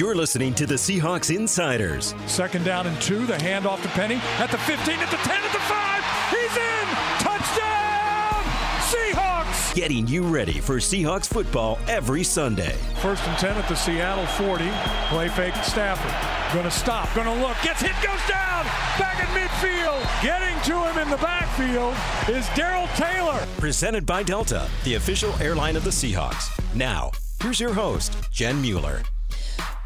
You're listening to the Seahawks Insiders. Second down and two. The handoff to Penny at the 15, at the 10, at the 5. He's in. Touchdown! Seahawks! Getting you ready for Seahawks football every Sunday. First and 10 at the Seattle 40. Play fake Stafford. Gonna stop. Gonna look. Gets hit. Goes down. Back at midfield. Getting to him in the backfield is Darrell Taylor. Presented by Delta, the official airline of the Seahawks. Now, here's your host, Jen Mueller.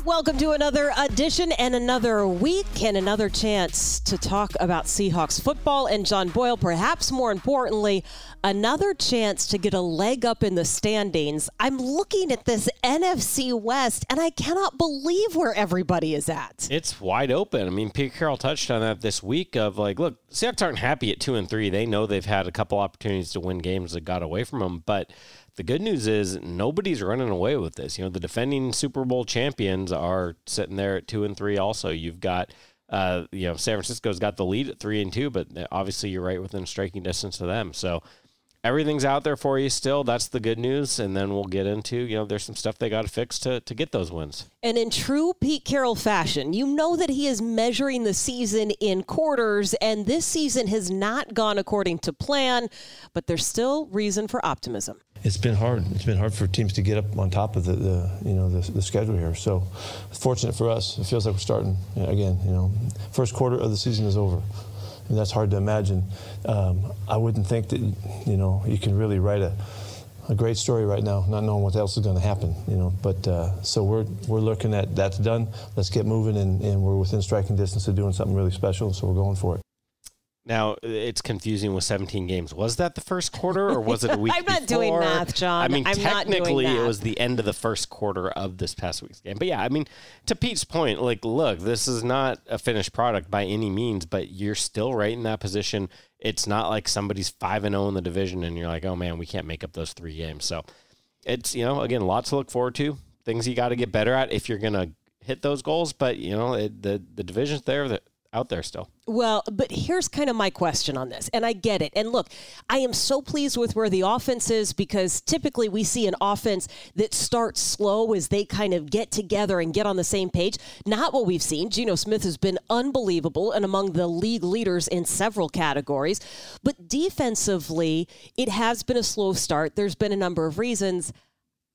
Welcome to another edition and another week and another chance to talk about Seahawks football and John Boyle. Perhaps more importantly, another chance to get a leg up in the standings. I'm looking at this NFC West and I cannot believe where everybody is at. It's wide open. I mean, Pete Carroll touched on that this week of like, look, Seahawks aren't happy at two and three. They know they've had a couple opportunities to win games that got away from them, but the good news is nobody's running away with this. You know, the defending Super Bowl champions are sitting there at two and three. Also, you've got, uh, you know, San Francisco's got the lead at three and two, but obviously you're right within striking distance of them. So everything's out there for you still. That's the good news. And then we'll get into, you know, there's some stuff they got to fix to, to get those wins. And in true Pete Carroll fashion, you know that he is measuring the season in quarters, and this season has not gone according to plan, but there's still reason for optimism. It's been hard. It's been hard for teams to get up on top of the, the you know the, the, schedule here. So, fortunate for us. It feels like we're starting again. You know, first quarter of the season is over and that's hard to imagine. Um, I wouldn't think that you know you can really write a, a great story right now, not knowing what else is going to happen. You know, but uh, so we're we're looking at that's done. Let's get moving, and, and we're within striking distance of doing something really special. So we're going for it. Now it's confusing with 17 games. Was that the first quarter or was it a week? I'm not before? doing math, John. I mean, I'm technically it was the end of the first quarter of this past week's game. But yeah, I mean, to Pete's point, like, look, this is not a finished product by any means, but you're still right in that position. It's not like somebody's five and zero oh in the division, and you're like, oh man, we can't make up those three games. So it's you know, again, lots to look forward to. Things you got to get better at if you're gonna hit those goals. But you know, it, the the division's there. That out there still. Well, but here's kind of my question on this, and I get it. And look, I am so pleased with where the offense is because typically we see an offense that starts slow as they kind of get together and get on the same page. Not what we've seen. Geno Smith has been unbelievable and among the league leaders in several categories. But defensively, it has been a slow start. There's been a number of reasons.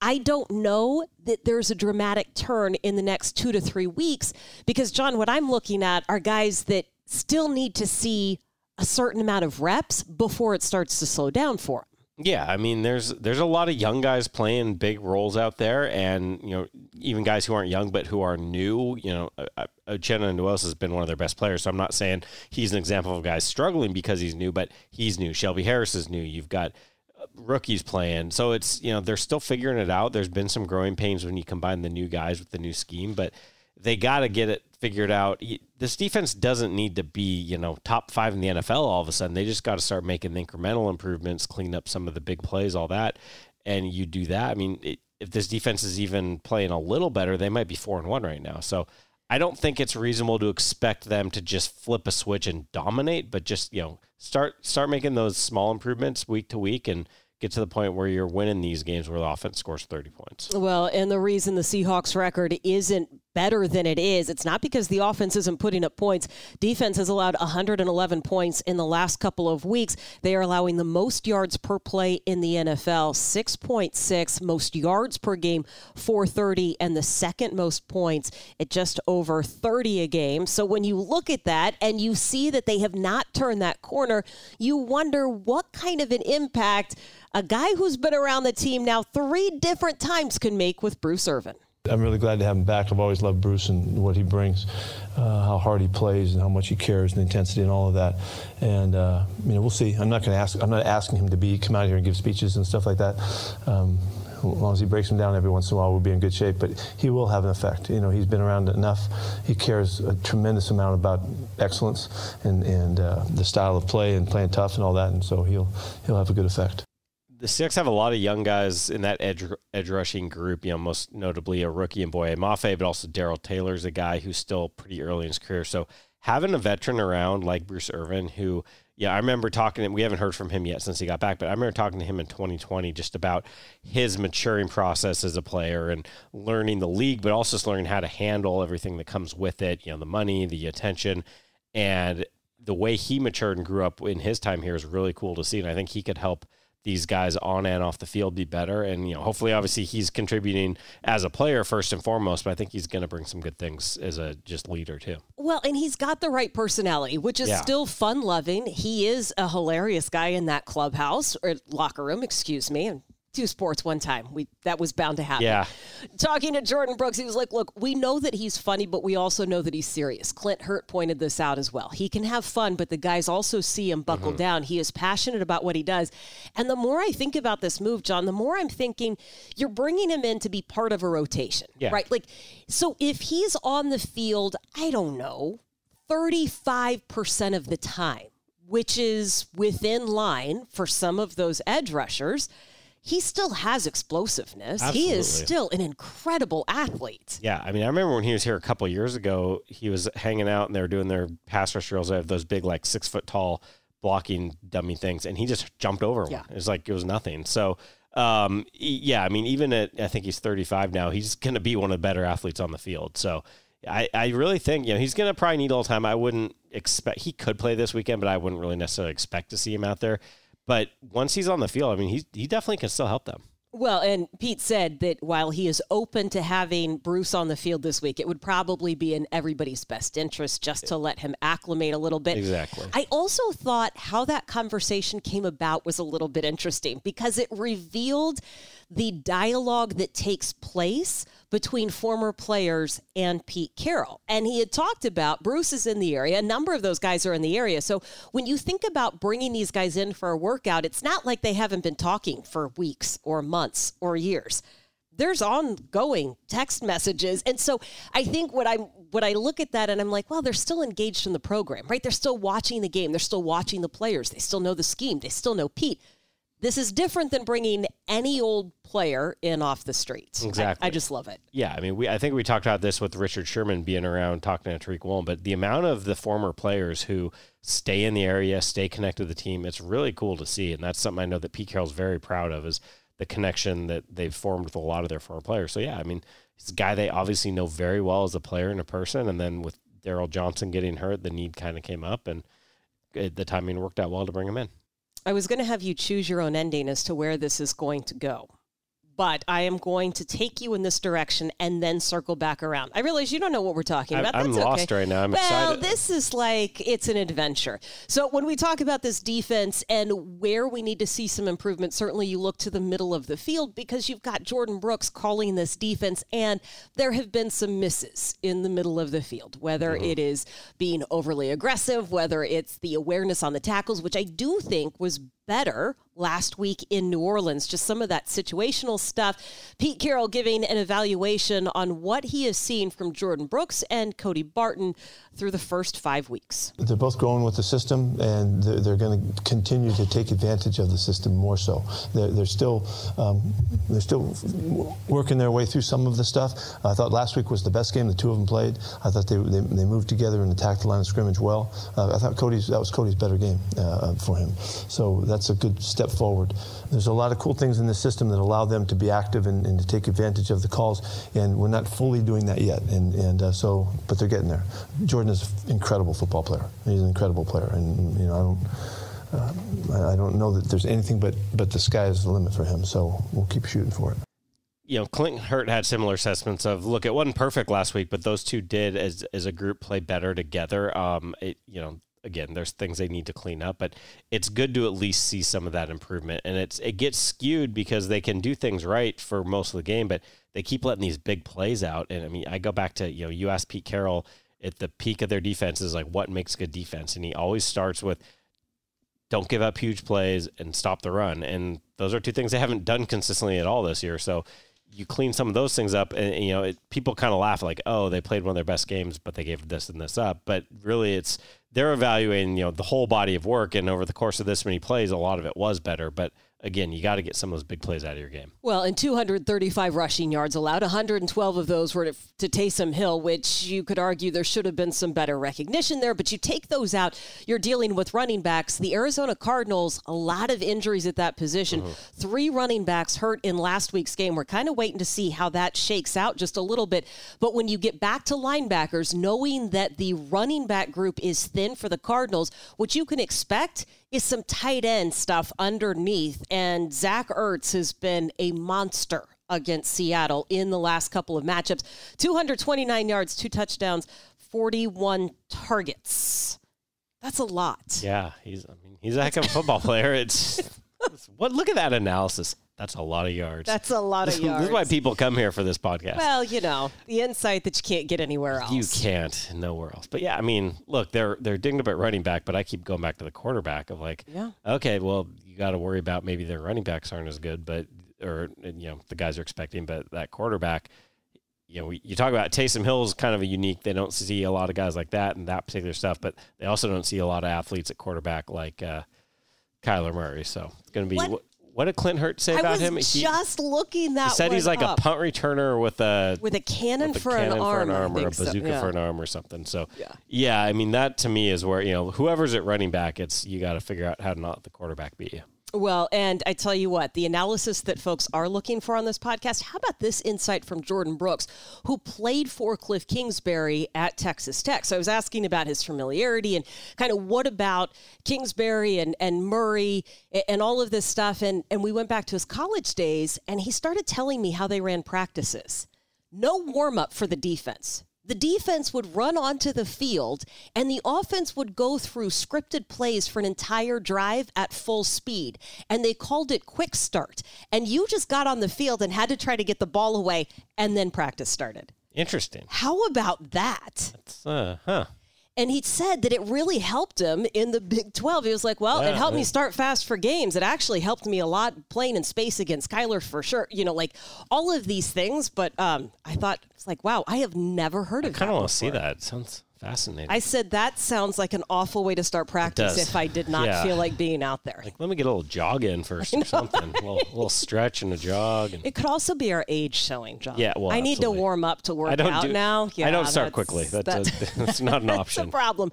I don't know that there's a dramatic turn in the next two to three weeks because, John, what I'm looking at are guys that still need to see a certain amount of reps before it starts to slow down for them. Yeah, I mean, there's there's a lot of young guys playing big roles out there, and you know, even guys who aren't young but who are new. You know, uh, uh, Uchenna Nwosu has been one of their best players, so I'm not saying he's an example of guys struggling because he's new, but he's new. Shelby Harris is new. You've got uh, rookies playing. So it's, you know, they're still figuring it out. There's been some growing pains when you combine the new guys with the new scheme, but they got to get it figured out. This defense doesn't need to be, you know, top five in the NFL all of a sudden. They just got to start making incremental improvements, clean up some of the big plays, all that. And you do that. I mean, it, if this defense is even playing a little better, they might be four and one right now. So I don't think it's reasonable to expect them to just flip a switch and dominate, but just, you know, start start making those small improvements week to week and get to the point where you're winning these games where the offense scores 30 points. Well, and the reason the Seahawks record isn't better than it is, it's not because the offense isn't putting up points. Defense has allowed 111 points in the last couple of weeks. They are allowing the most yards per play in the NFL, 6.6, most yards per game, 430, and the second most points at just over 30 a game. So when you look at that and you see that they have not turned that corner, you wonder what kind of an impact a guy who's been around the team now three different times can make with Bruce Irvin. I'm really glad to have him back. I've always loved Bruce and what he brings, uh, how hard he plays and how much he cares and intensity and all of that. And uh, you know, we'll see. I'm not going to ask. I'm not asking him to be come out here and give speeches and stuff like that. Um, as long as he breaks them down every once in a while, we'll be in good shape. But he will have an effect. You know, he's been around enough. He cares a tremendous amount about excellence and and uh, the style of play and playing tough and all that. And so he'll he'll have a good effect the Seahawks have a lot of young guys in that edge edge rushing group. You know, most notably a rookie in Boye Mafe, but also Darrell Taylor's a guy who's still pretty early in his career. So having a veteran around like Bruce Irvin, who yeah, I remember talking to him. We haven't heard from him yet since he got back, but I remember talking to him in 2020 just about his maturing process as a player and learning the league, but also just learning how to handle everything that comes with it, you know, the money, the attention. And the way he matured and grew up in his time here is really cool to see. And I think he could help these guys on and off the field be better. And, you know, hopefully, obviously, he's contributing as a player first and foremost, but I think he's going to bring some good things as a just leader, too. Well, and he's got the right personality, which is Yeah. still fun loving. He is a hilarious guy in that clubhouse or locker room, excuse me. And two sports one time. We that was bound to happen. Yeah. Talking to Jordyn Brooks, he was like, "Look, we know that he's funny, but we also know that he's serious." Clint Hurtt pointed this out as well. He can have fun, but the guys also see him buckle mm-hmm. down. He is passionate about what he does. And the more I think about this move, John, the more I'm thinking you're bringing him in to be part of a rotation, Yeah. right? Like, so if he's on the field, I don't know, 35% of the time, which is within line for some of those edge rushers, he still has explosiveness. He is still an incredible athlete. Yeah, I mean, I remember when he was here a couple years ago, he was hanging out and they were doing their pass rush drills. They have those big, like six foot tall blocking dummy things, and he just jumped over one. Yeah. It was like it was nothing. So, um, yeah, I mean, even at I think he's 35 now, he's going to be one of the better athletes on the field. So, I, I really think you know he's going to probably need all the time. I wouldn't expect he could play this weekend, but I wouldn't really necessarily expect to see him out there. But once he's on the field, I mean, he's, he definitely can still help them. Well, and Pete said that while he is open to having Bruce on the field this week, it would probably be in everybody's best interest just to let him acclimate a little bit. Exactly. I also thought how that conversation came about was a little bit interesting because it revealed the dialogue that takes place between former players and Pete Carroll. And he had talked about Bruce is in the area, a number of those guys are in the area. So when you think about bringing these guys in for a workout, it's not like they haven't been talking for weeks or months or years. There's ongoing text messages. And so i think what i'm what i look at that and i'm like well they're still engaged in the program right? They're still watching the game. They're still watching the players. They still know the scheme. They still know pete this is different than bringing any old player in off the streets I- Exactly. I, just love it Yeah, I mean, we I think we talked about this with Richard Sherman being around talking to Tariq Woolen, but the amount of the former players who stay in the area, stay connected to the team, it's really cool to see, and that's something I know that Pete Carroll's very proud of is the connection that they've formed with a lot of their former players. So yeah, I mean, he's a guy they obviously know very well as a player and a person, and then with Darryl Johnson getting hurt, the need kind of came up, and it, the timing worked out well to bring him in. I was going to have you choose your own ending as to where this is going to go but I am going to take you in this direction and then circle back around. I realize you don't know what we're talking about. I'm That's lost okay. right now. I'm excited. well, excited. this is like it's an adventure. So when we talk about this defense and where we need to see some improvement, certainly you look to the middle of the field because you've got Jordyn Brooks calling this defense, and there have been some misses in the middle of the field. Whether Mm-hmm. it is being overly aggressive, whether it's the awareness on the tackles, which I do think was better last week in New Orleans. Just some of that situational stuff. Pete Carroll giving an evaluation on what he has seen from Jordyn Brooks and Cody Barton through the first five weeks. They're both growing with the system, and they're, they're going to continue to take advantage of the system more so. They're, they're still um, they're still working their way through some of the stuff. I thought last week was the best game the two of them played. I thought they, they, they moved together and attacked the line of scrimmage well. Uh, I thought Cody's that was Cody's better game uh, for him. So that's a good step forward. There's a lot of cool things in the system that allow them to be active and, and to take advantage of the calls, and we're not fully doing that yet. And, and uh, so, but they're getting there. Jordyn is an incredible football player. He's an incredible player, and you know I don't. Uh, I don't know that there's anything but, but the sky is the limit for him, so we'll keep shooting for it. you know, Clinton Hurt had similar assessments of look, it wasn't perfect last week, but those two did as as a group play better together. Um, it you know, again, there's things they need to clean up, but it's good to at least see some of that improvement. And it's it gets skewed because they can do things right for most of the game, but they keep letting these big plays out. And I mean, I go back to you know, you asked Pete Carroll at the peak of their defense is like what makes good defense, and he always starts with don't give up huge plays and stop the run. And those are two things they haven't done consistently at all this year. So you clean some of those things up, and, and, you know, it, people kind of laugh like, "Oh, they played one of their best games, but they gave this and this up." But really, it's they're evaluating you know the whole body of work, and over the course of this many plays, a lot of it was better. But again, you got to get some of those big plays out of your game. Well, and 235 rushing yards allowed. 112 of those were to, to Taysom Hill, which you could argue there should have been some better recognition there. But you take those out, you're dealing with running backs. The Arizona Cardinals, a lot of injuries at that position. Mm-hmm. Three running backs hurt in last week's game. We're kind of waiting to see how that shakes out just a little bit. But when you get back to linebackers, knowing that the running back group is thin for the Cardinals, what you can expect is some tight end stuff underneath. And Zach Ertz has been a monster against Seattle in the last couple of matchups 229 yards, two touchdowns, 41 targets. That's a lot. Yeah, he's I mean he's a heck of a football player. It's, it's what look at that analysis. That's a lot of yards. That's a lot of yards. this is why people come here for this podcast. Well, you know, the insight that you can't get anywhere else. You can't nowhere else. But yeah, I mean, look, they're they're dinged about running back, but I keep going back to the quarterback of like, yeah. okay, well, you got to worry about maybe their running backs aren't as good, but or you know the guys are expecting, but that quarterback. You know, you talk about Taysom Hill is kind of a unique. They don't see a lot of guys like that and that particular stuff, but they also don't see a lot of athletes at quarterback like uh, Kyler Murray. So it's going to be what? What did Clint Hurtt say I about him? He just looking that. He said he's like up. a punt returner with a with a cannon, with for, cannon an for an arm, or a so. bazooka yeah. for an arm or something. So yeah, yeah. I mean that to me is where you know whoever's at running back, it's you got to figure out how to not let the quarterback beat you. Well, and I tell you what, the analysis that folks are looking for on this podcast, how about this insight from Jordyn Brooks, who played for Cliff Kingsbury at Texas Tech? So I was asking about his familiarity and kind of what about Kingsbury and, and Murray and all of this stuff. And, and we went back to his college days, and he started telling me how they ran practices. No warm up for the defense the defense would run onto the field and the offense would go through scripted plays for an entire drive at full speed. And they called it quick start. And you just got on the field and had to try to get the ball away, and then practice started. Interesting. How about that? That's, uh, huh and he said that it really helped him in the Big 12. He was like, well, yeah, it helped yeah. me start fast for games. It actually helped me a lot playing in space against Kyler for sure. You know, like all of these things. But um, I thought, it's like, wow, I have never heard of I kind of want to see that. It sounds Fascinating. I said that sounds like an awful way to start practice if I did not yeah. feel like being out there. Like, let me get a little jog in first or something. a, little, little, stretch and a jog. And... It could also be our age showing, John. Yeah, well, I need to warm up to work out do, now. Yeah, I don't start quickly. That's, that's, a, that's not an option. That's a problem.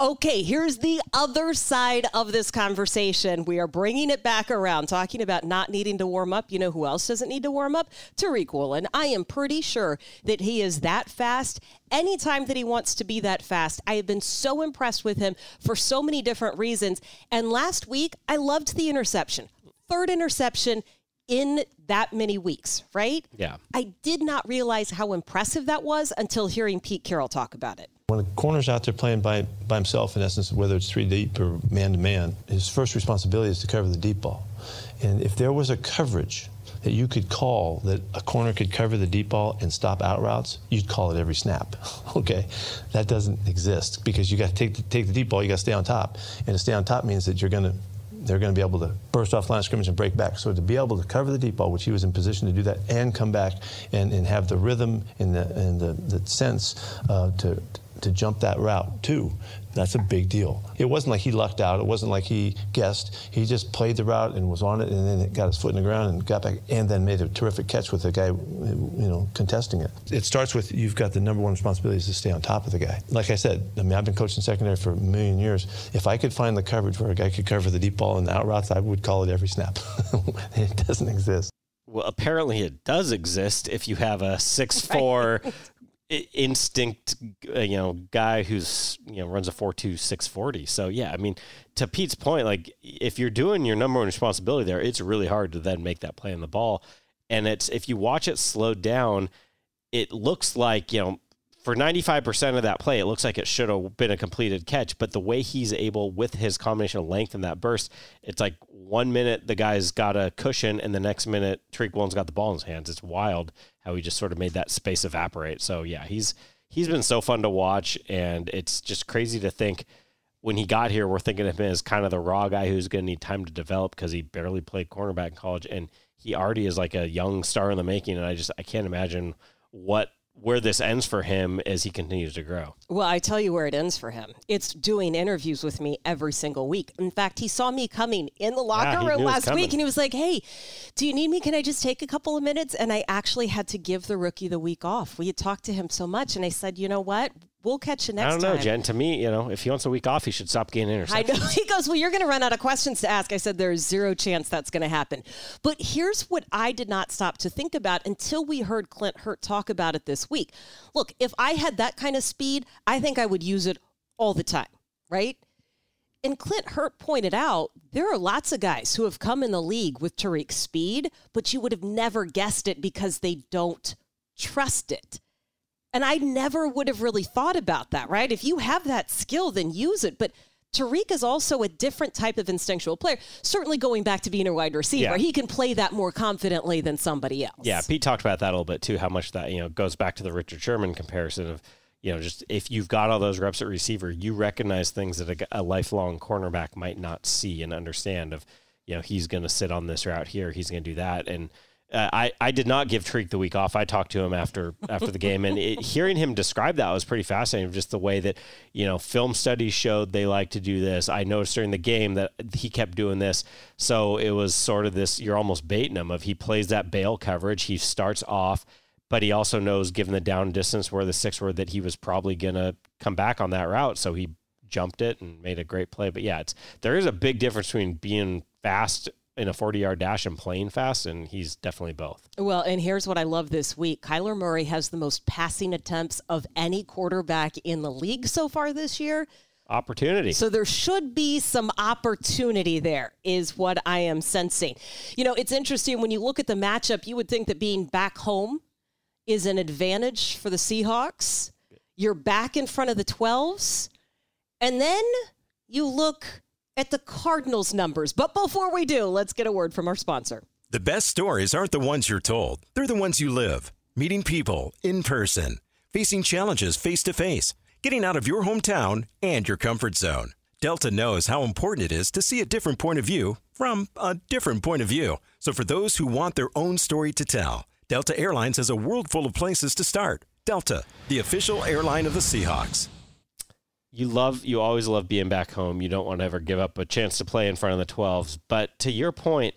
Okay, here's the other side of this conversation. We are bringing it back around, talking about not needing to warm up. You know who else doesn't need to warm up? Tariq Woolen. I am pretty sure that he is that fast anytime that he wants to be that fast. I have been so impressed with him for so many different reasons. And last week, I loved the interception. Third interception in that many weeks, right? Yeah. I did not realize how impressive that was until hearing Pete Carroll talk about it. When a corner's out there playing by, by himself, in essence, whether it's three deep or man to man, his first responsibility is to cover the deep ball. And if there was a coverage that you could call that a corner could cover the deep ball and stop out routes, you'd call it every snap. okay, that doesn't exist because you got to take the, take the deep ball, you got to stay on top, and to stay on top means that you're going to they're going to be able to burst off line of scrimmage and break back. So to be able to cover the deep ball, which he was in position to do that, and come back and, and have the rhythm and the, and the, the sense uh, to, to jump that route too, that's a big deal. It wasn't like he lucked out. It wasn't like he guessed. He just played the route and was on it, and then got his foot in the ground and got back, and then made a terrific catch with the guy, you know, contesting it. It starts with you've got the number one responsibility is to stay on top of the guy. Like I said, I mean, I've been coaching secondary for a million years. If I could find the coverage where a guy could cover the deep ball and the out routes, I would call it every snap. it doesn't exist. Well, apparently it does exist if you have a six four instinct, uh, you know, guy who's you know runs a four two six forty. So yeah, I mean, to Pete's point, like if you're doing your number one responsibility there, it's really hard to then make that play on the ball. And it's if you watch it slowed down, it looks like you know for 95% of that play, it looks like it should have been a completed catch. But the way he's able, with his combination of length and that burst, it's like one minute the guy's got a cushion, and the next minute Tariq Woolen's got the ball in his hands. It's wild how he just sort of made that space evaporate. So yeah, he's he's been so fun to watch, and it's just crazy to think when he got here, we're thinking of him as kind of the raw guy who's going to need time to develop because he barely played cornerback in college, and he already is like a young star in the making. And I just I can't imagine what where this ends for him as he continues to grow. Well, I tell you where it ends for him. It's doing interviews with me every single week. In fact, he saw me coming in the locker Yeah, room knew it was last week and he was like, Hey, do you need me? Can I just take a couple of minutes? And I actually had to give the rookie the week off. We had talked to him so much and I said, You know what? We'll catch you next time. I don't know, time. Jen. To me, you know, if he wants a week off, he should stop getting interceptions. I know. He goes, Well, you're going to run out of questions to ask. I said, There's zero chance that's going to happen. But here's what I did not stop to think about until we heard Clint Hurtt talk about it this week. Look, if I had that kind of speed, I think I would use it all the time, right? And Clint Hurtt pointed out there are lots of guys who have come in the league with Tariq's speed, but you would have never guessed it because they don't trust it. And I never would have really thought about that, right? If you have that skill, then use it. But Tariq is also a different type of instinctual player. Certainly going back to being a wide receiver, Yeah. he can play that more confidently than somebody else. Yeah, Pete talked about that a little bit too. How much that you know goes back to the Richard Sherman comparison of you know just if you've got all those reps at receiver, you recognize things that a, a lifelong cornerback might not see and understand. Of you know he's going to sit on this route here, he's going to do that, and uh, I I did not give Tariq the week off. I talked to him after after the game, and it, hearing him describe that was pretty fascinating. Just the way that you know film studies showed they like to do this. I noticed during the game that he kept doing this, so it was sort of this. You're almost baiting him. Of he plays that bail coverage, he starts off, but he also knows, given the down distance where the six were, that he was probably gonna come back on that route. So he jumped it and made a great play. But yeah, it's there is a big difference between being fast in a 40 yard dash and playing fast, and he's definitely both. Well, and here's what I love this week Kyler Murray has the most passing attempts of any quarterback in the league so far this year. Opportunity. So there should be some opportunity there, is what I am sensing. You know, it's interesting when you look at the matchup, you would think that being back home is an advantage for the Seahawks. You're back in front of the 12s. And then you look at the Cardinals numbers. But before we do, let's get a word from our sponsor. The best stories aren't the ones you're told, they're the ones you live. Meeting people in person, facing challenges face to face, getting out of your hometown and your comfort zone. Delta knows how important it is to see a different point of view from a different point of view. So, for those who want their own story to tell, Delta Airlines has a world full of places to start. Delta, the official airline of the Seahawks. You love you always love being back home. You don't want to ever give up a chance to play in front of the 12s. But to your point,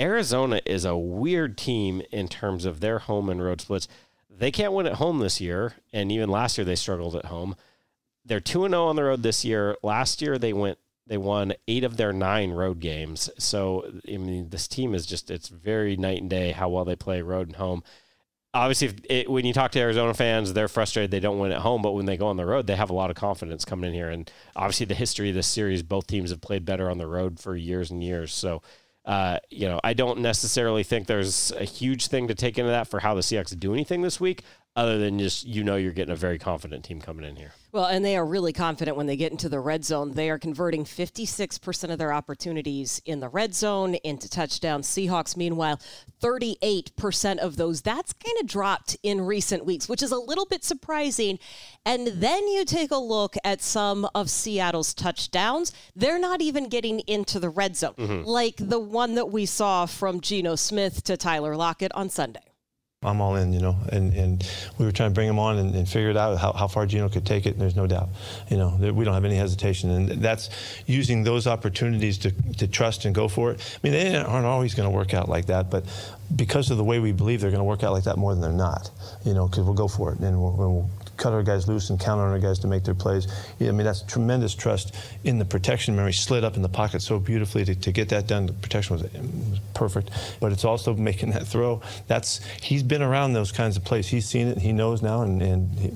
Arizona is a weird team in terms of their home and road splits. They can't win at home this year, and even last year they struggled at home. They're 2 and 0 on the road this year. Last year they went they won 8 of their 9 road games. So I mean this team is just it's very night and day how well they play road and home obviously it, when you talk to Arizona fans, they're frustrated they don't win at home, but when they go on the road, they have a lot of confidence coming in here. And obviously, the history of this series, both teams have played better on the road for years and years. So, uh, you know, I don't necessarily think there's a huge thing to take into that for how the Seahawks do anything this week, other than just you know you're getting a very confident team coming in here. Well, and they are really confident when they get into the red zone. They are converting 56% of their opportunities in the red zone into touchdowns. Seahawks, meanwhile, 38% of those. That's kind of dropped in recent weeks, which is a little bit surprising. And then you take a look at some of Seattle's touchdowns. They're not even getting into the red zone, mm-hmm. like the one that we saw from Geno Smith to Tyler Lockett on Sunday. I'm all in, you know, and, and we were trying to bring him on and, and figure it out how, how far Geno could take it, and there's no doubt, you know, we don't have any hesitation, and that's using those opportunities to, to trust and go for it. I mean, they aren't always going to work out like that, but because of the way we believe they're going to work out like that more than they're not, you know, because we'll go for it and we'll, we'll cut our guys loose and count on our guys to make their plays. I mean, that's tremendous trust in the protection. Mary slid up in the pocket so beautifully to, to get that done. The protection was, was perfect, but it's also making that throw. That's he's been around those kinds of plays. He's seen it. He knows now, and, and he,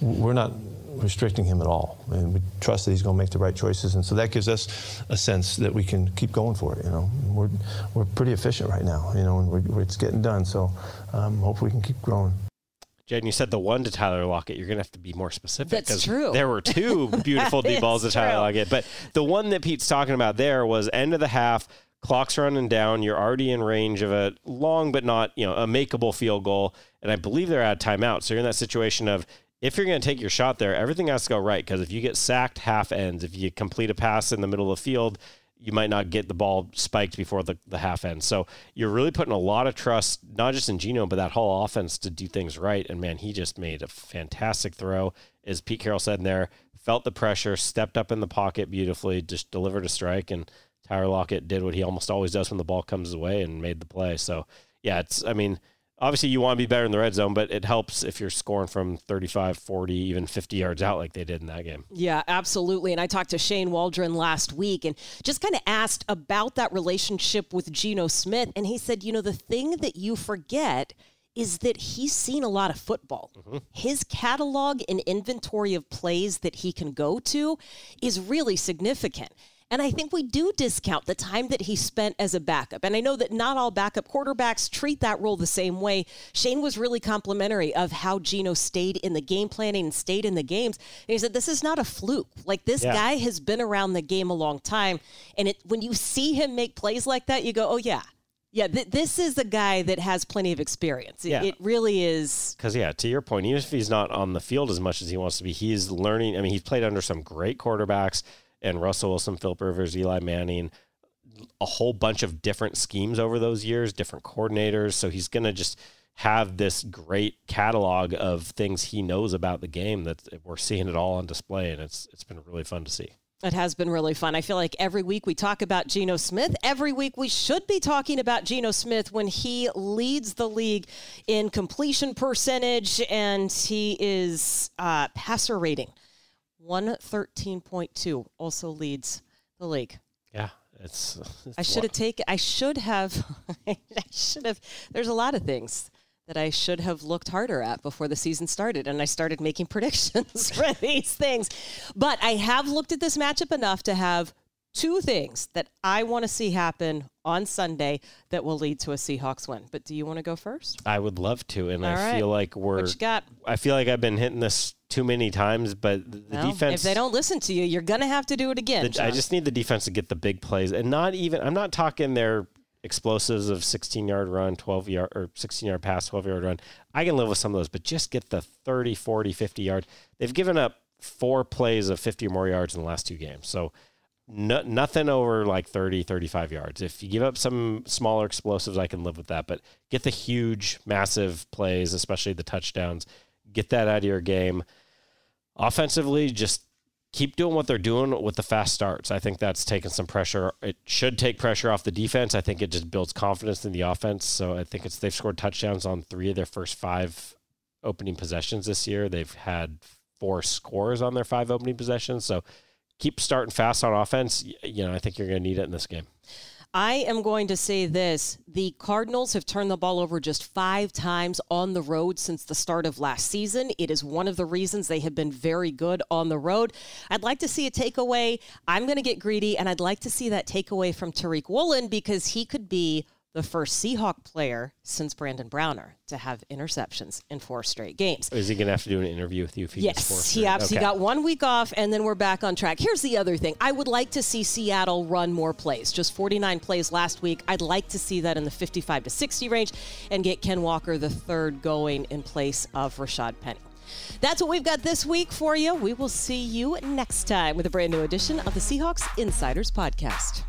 we're not restricting him at all. And we trust that he's going to make the right choices, and so that gives us a sense that we can keep going for it. You know, we're we're pretty efficient right now. You know, and we're, it's getting done. So um, hopefully we can keep growing. Jaden, you said the one to Tyler Lockett. You're going to have to be more specific. That's true. There were two beautiful deep balls to Tyler. Lockett, but the one that Pete's talking about there was end of the half. Clock's running down. You're already in range of a long but not you know a makeable field goal, and I believe they're at timeout. So you're in that situation of if you're going to take your shot there, everything has to go right because if you get sacked half ends, if you complete a pass in the middle of the field, you might not get the ball spiked before the, the half end. So you're really putting a lot of trust, not just in Geno, but that whole offense to do things right. And man, he just made a fantastic throw. As Pete Carroll said in there, felt the pressure, stepped up in the pocket beautifully, just delivered a strike. And Tyler Lockett did what he almost always does when the ball comes away and made the play. So yeah, it's, I mean, obviously you want to be better in the red zone, but it helps if you're scoring from 35, 40, even 50 yards out like they did in that game. Yeah, absolutely. And I talked to Shane Waldron last week and just kind of asked about that relationship with Geno Smith. And he said, you know, the thing that you forget is that he's seen a lot of football. Mm-hmm. His catalog and inventory of plays that he can go to is really significant. And I think we do discount the time that he spent as a backup. And I know that not all backup quarterbacks treat that role the same way. Shane was really complimentary of how Geno stayed in the game planning and stayed in the games. And he said, This is not a fluke. Like this yeah. guy has been around the game a long time. And it, when you see him make plays like that, you go, Oh, yeah. Yeah, th- this is a guy that has plenty of experience. It, yeah. it really is. Because, yeah, to your point, even if he's not on the field as much as he wants to be, he's learning. I mean, he's played under some great quarterbacks and Russell Wilson, Philip Rivers, Eli Manning, a whole bunch of different schemes over those years, different coordinators. So he's going to just have this great catalog of things he knows about the game that we're seeing it all on display, and it's it's been really fun to see. It has been really fun. I feel like every week we talk about Geno Smith. Every week we should be talking about Geno Smith when he leads the league in completion percentage and he is uh, passer rating. 113.2 also leads the league. Yeah, it's. it's I should have taken. I should have. I should have. There's a lot of things that I should have looked harder at before the season started, and I started making predictions for these things. But I have looked at this matchup enough to have two things that I want to see happen on Sunday that will lead to a Seahawks win. But do you want to go first? I would love to, and All I right. feel like we're. What you got? I feel like I've been hitting this too many times, but the well, defense. If they don't listen to you, you're gonna have to do it again. The, I just need the defense to get the big plays, and not even. I'm not talking their explosives of 16 yard run, 12 yard or 16 yard pass, 12 yard run. I can live with some of those, but just get the 30, 40, 50 yard. They've given up four plays of 50 or more yards in the last two games, so no, nothing over like 30, 35 yards. If you give up some smaller explosives, I can live with that. But get the huge, massive plays, especially the touchdowns. Get that out of your game. Offensively, just keep doing what they're doing with the fast starts. I think that's taking some pressure. It should take pressure off the defense. I think it just builds confidence in the offense. So I think it's they've scored touchdowns on three of their first five opening possessions this year. They've had four scores on their five opening possessions. So keep starting fast on offense, you know, I think you're going to need it in this game. I am going to say this. The Cardinals have turned the ball over just five times on the road since the start of last season. It is one of the reasons they have been very good on the road. I'd like to see a takeaway. I'm going to get greedy, and I'd like to see that takeaway from Tariq Woolen because he could be the first Seahawk player since Brandon Browner to have interceptions in four straight games. Is he going to have to do an interview with you if he yes, gets he absolutely okay. got one week off, and then we're back on track. Here's the other thing: I would like to see Seattle run more plays. Just 49 plays last week. I'd like to see that in the 55 to 60 range, and get Ken Walker the third going in place of Rashad Penny. That's what we've got this week for you. We will see you next time with a brand new edition of the Seahawks Insiders Podcast.